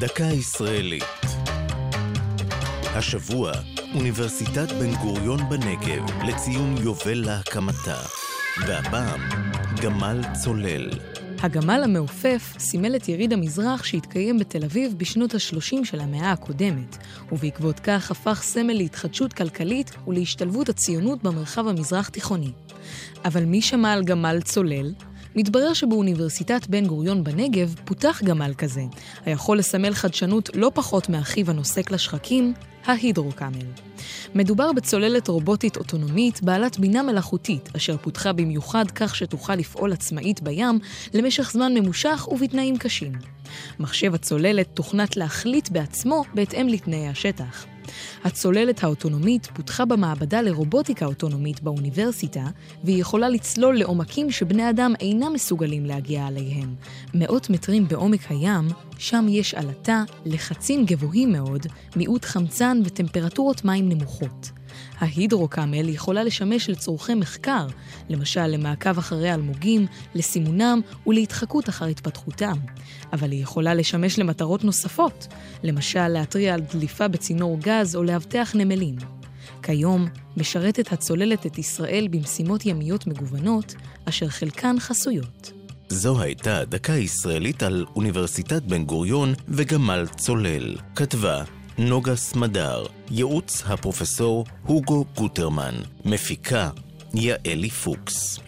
דקה ישראלית. השבוע, אוניברסיטת בן גוריון בנגב לציון יובל להקמתה. והפעם, גמל צולל. הגמל המעופף סימל את יריד המזרח שהתקיים בתל אביב בשנות ה-30 של המאה הקודמת, ובעקבות כך הפך סמל להתחדשות כלכלית ולהשתלבות הציונות במרחב המזרח-תיכוני. אבל מי שמע על גמל צולל? מתברר שבאוניברסיטת בן גוריון בנגב פותח גמל כזה, היכול לסמל חדשנות לא פחות מאחיו הנוסק לשחקים, ההידרוקאמל. מדובר בצוללת רובוטית אוטונומית בעלת בינה מלאכותית, אשר פותחה במיוחד כך שתוכל לפעול עצמאית בים למשך זמן ממושך ובתנאים קשים. מחשב הצוללת תוכנת להחליט בעצמו בהתאם לתנאי השטח. הצוללת האוטונומית פותחה במעבדה לרובוטיקה אוטונומית באוניברסיטה, והיא יכולה לצלול לעומקים שבני אדם אינם מסוגלים להגיע עליהם. מאות מטרים בעומק הים, שם יש עלטה, לחצים גבוהים מאוד, מיעוט חמצן וטמפרטורות מים נמוכות. ההידרוקאמל יכולה לשמש לצורכי מחקר, למשל למעקב אחרי אלמוגים, לסימונם ולהתחקות אחר התפתחותם. אבל היא יכולה לשמש למטרות נוספות, למשל להתריע על דליפה בצינור גז או לאבטח נמלים. כיום משרתת הצוללת את ישראל במשימות ימיות מגוונות, אשר חלקן חסויות. זו הייתה דקה ישראלית על אוניברסיטת בן גוריון וגמל צולל. כתבה נוגה סמדר, ייעוץ הפרופסור הוגו גוטרמן, מפיקה יעלי פוקס.